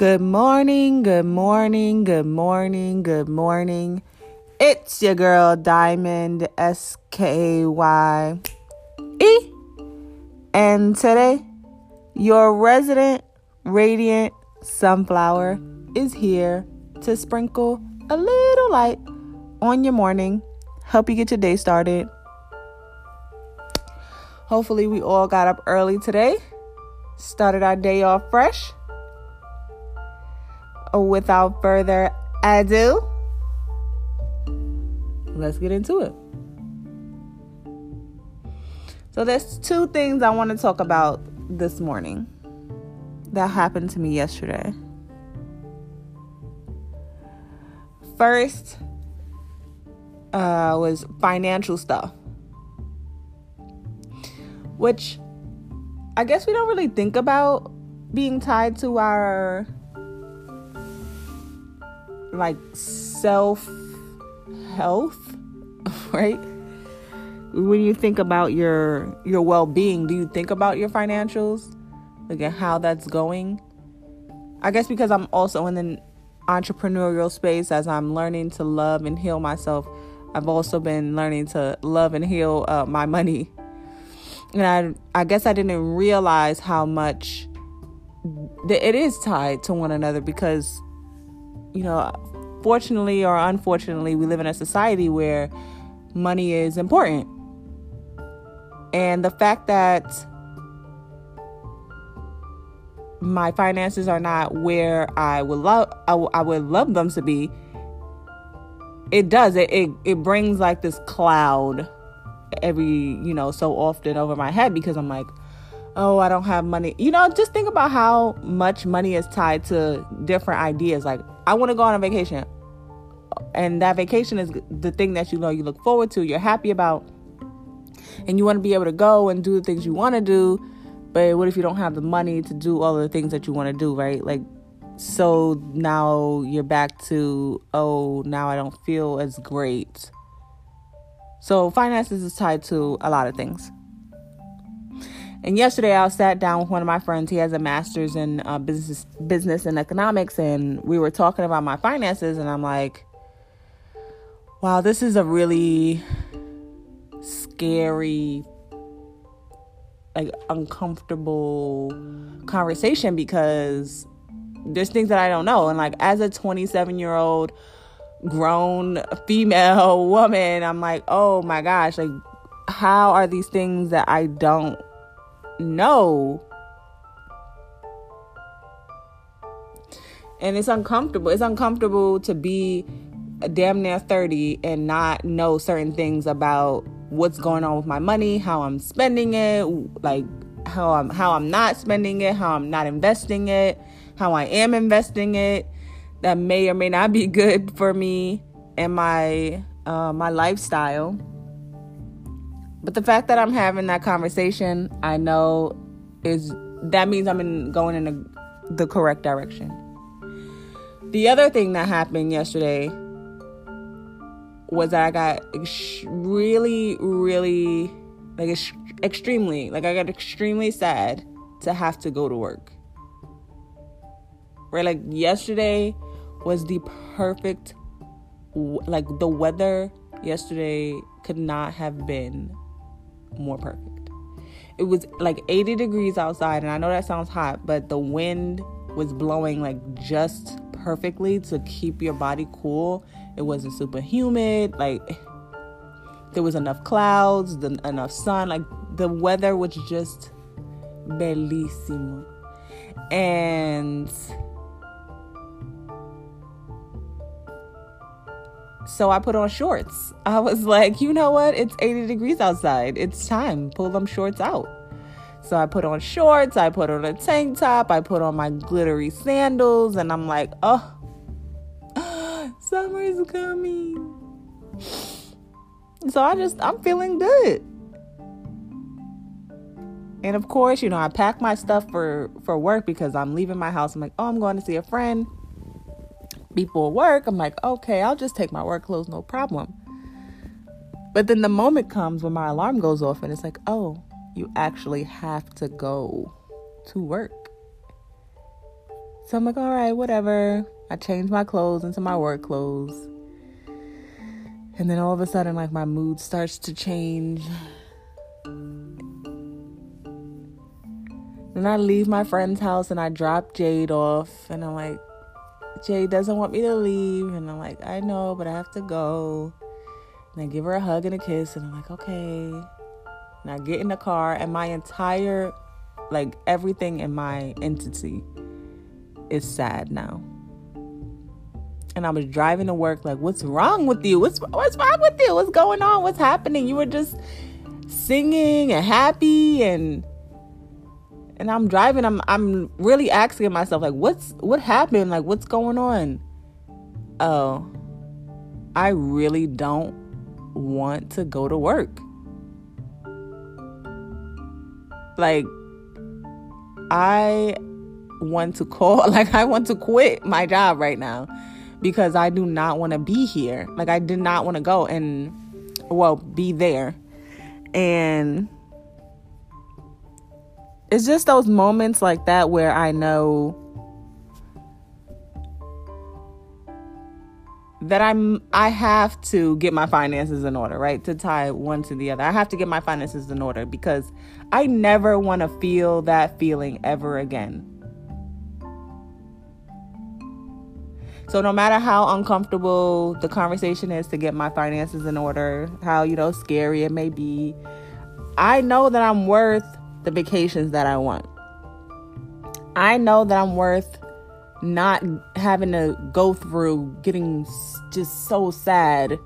Good morning, good morning, good morning, good morning. It's your girl Diamond S K Y E. And today, your resident radiant sunflower is here to sprinkle a little light on your morning, help you get your day started. Hopefully, we all got up early today, started our day off fresh. Without further ado, let's get into it. So, there's two things I want to talk about this morning that happened to me yesterday. First uh, was financial stuff, which I guess we don't really think about being tied to our like self health, right? When you think about your your well-being, do you think about your financials? Like how that's going? I guess because I'm also in the entrepreneurial space as I'm learning to love and heal myself, I've also been learning to love and heal uh, my money. And I I guess I didn't realize how much it is tied to one another because you know, fortunately or unfortunately, we live in a society where money is important. And the fact that my finances are not where I would love I, w- I would love them to be, it does it, it it brings like this cloud every you know so often over my head because I'm like, oh, I don't have money. You know, just think about how much money is tied to different ideas. Like, I want to go on a vacation. And that vacation is the thing that you know you look forward to, you're happy about, and you want to be able to go and do the things you want to do. But what if you don't have the money to do all the things that you want to do, right? Like, so now you're back to, oh, now I don't feel as great. So, finances is tied to a lot of things. And yesterday, I sat down with one of my friends. He has a master's in uh, business, business and economics, and we were talking about my finances. And I'm like, "Wow, this is a really scary, like uncomfortable conversation because there's things that I don't know." And like, as a 27 year old grown female woman, I'm like, "Oh my gosh, like." How are these things that I don't no. And it's uncomfortable. It's uncomfortable to be a damn near 30 and not know certain things about what's going on with my money, how I'm spending it, like how I'm how I'm not spending it, how I'm not investing it, how I am investing it. That may or may not be good for me and my uh, my lifestyle. But the fact that I'm having that conversation, I know is that means I'm in, going in a, the correct direction. The other thing that happened yesterday was that I got ex- really, really, like ex- extremely, like I got extremely sad to have to go to work. Right, like yesterday was the perfect, like the weather yesterday could not have been more perfect. It was like 80 degrees outside, and I know that sounds hot, but the wind was blowing like just perfectly to keep your body cool. It wasn't super humid, like there was enough clouds, the, enough sun, like the weather was just bellissimo. And So I put on shorts. I was like, you know what? It's 80 degrees outside. It's time. Pull them shorts out. So I put on shorts, I put on a tank top, I put on my glittery sandals, and I'm like, oh, summer's coming. So I just, I'm feeling good. And of course, you know, I pack my stuff for for work because I'm leaving my house. I'm like, oh, I'm going to see a friend before work, I'm like, okay, I'll just take my work clothes, no problem. But then the moment comes when my alarm goes off and it's like, oh, you actually have to go to work. So I'm like, all right, whatever. I change my clothes into my work clothes. And then all of a sudden, like, my mood starts to change. Then I leave my friend's house and I drop Jade off. And I'm like, Jade doesn't want me to leave. And I'm like, I know, but I have to go. And I give her a hug and a kiss. And I'm like, okay. And I get in the car, and my entire, like, everything in my entity is sad now and I was driving to work like what's wrong with you? What's what's wrong with you? What's going on? What's happening? You were just singing and happy and and I'm driving I'm I'm really asking myself like what's what happened? Like what's going on? Oh. I really don't want to go to work. Like I want to call like I want to quit my job right now because I do not want to be here. Like I did not want to go and well, be there. And it's just those moments like that where I know that I'm I have to get my finances in order, right? To tie one to the other. I have to get my finances in order because I never want to feel that feeling ever again. So no matter how uncomfortable the conversation is to get my finances in order, how you know scary it may be, I know that I'm worth the vacations that I want. I know that I'm worth not having to go through getting just so sad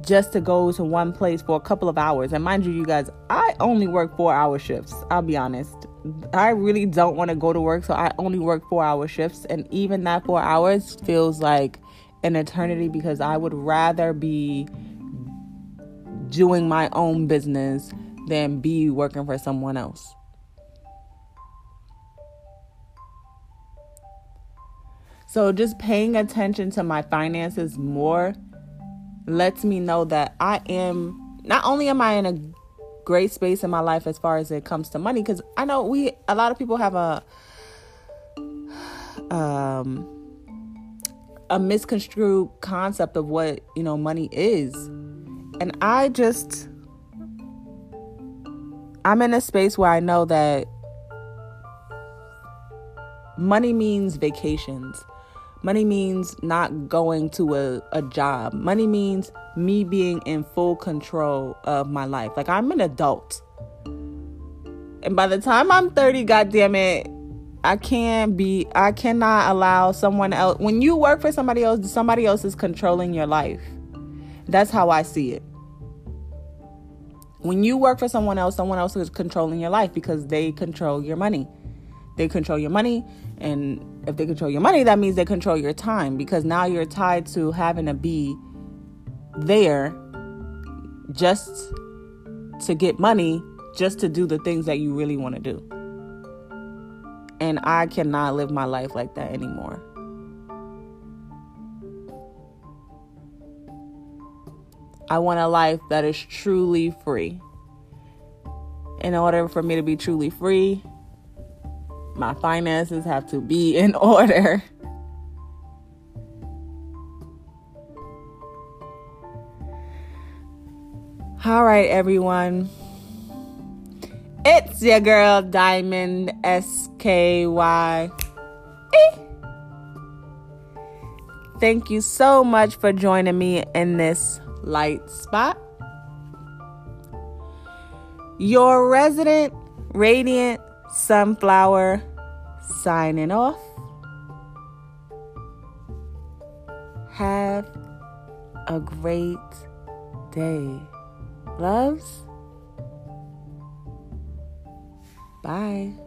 just to go to one place for a couple of hours. And mind you, you guys, I only work four hour shifts. I'll be honest. I really don't want to go to work, so I only work four hour shifts. And even that four hours feels like an eternity because I would rather be doing my own business than be working for someone else. So, just paying attention to my finances more lets me know that I am not only am I in a great space in my life as far as it comes to money because I know we a lot of people have a um a misconstrued concept of what you know money is and I just I'm in a space where I know that money means vacations Money means not going to a, a job. Money means me being in full control of my life. Like I'm an adult. And by the time I'm 30, goddamn it, I can't be I cannot allow someone else when you work for somebody else, somebody else is controlling your life. That's how I see it. When you work for someone else, someone else is controlling your life because they control your money. They control your money, and if they control your money, that means they control your time because now you're tied to having to be there just to get money, just to do the things that you really want to do. And I cannot live my life like that anymore. I want a life that is truly free. In order for me to be truly free, my finances have to be in order. All right, everyone. It's your girl Diamond Skye. Thank you so much for joining me in this light spot. Your resident, radiant, Sunflower signing off. Have a great day. Loves. Bye.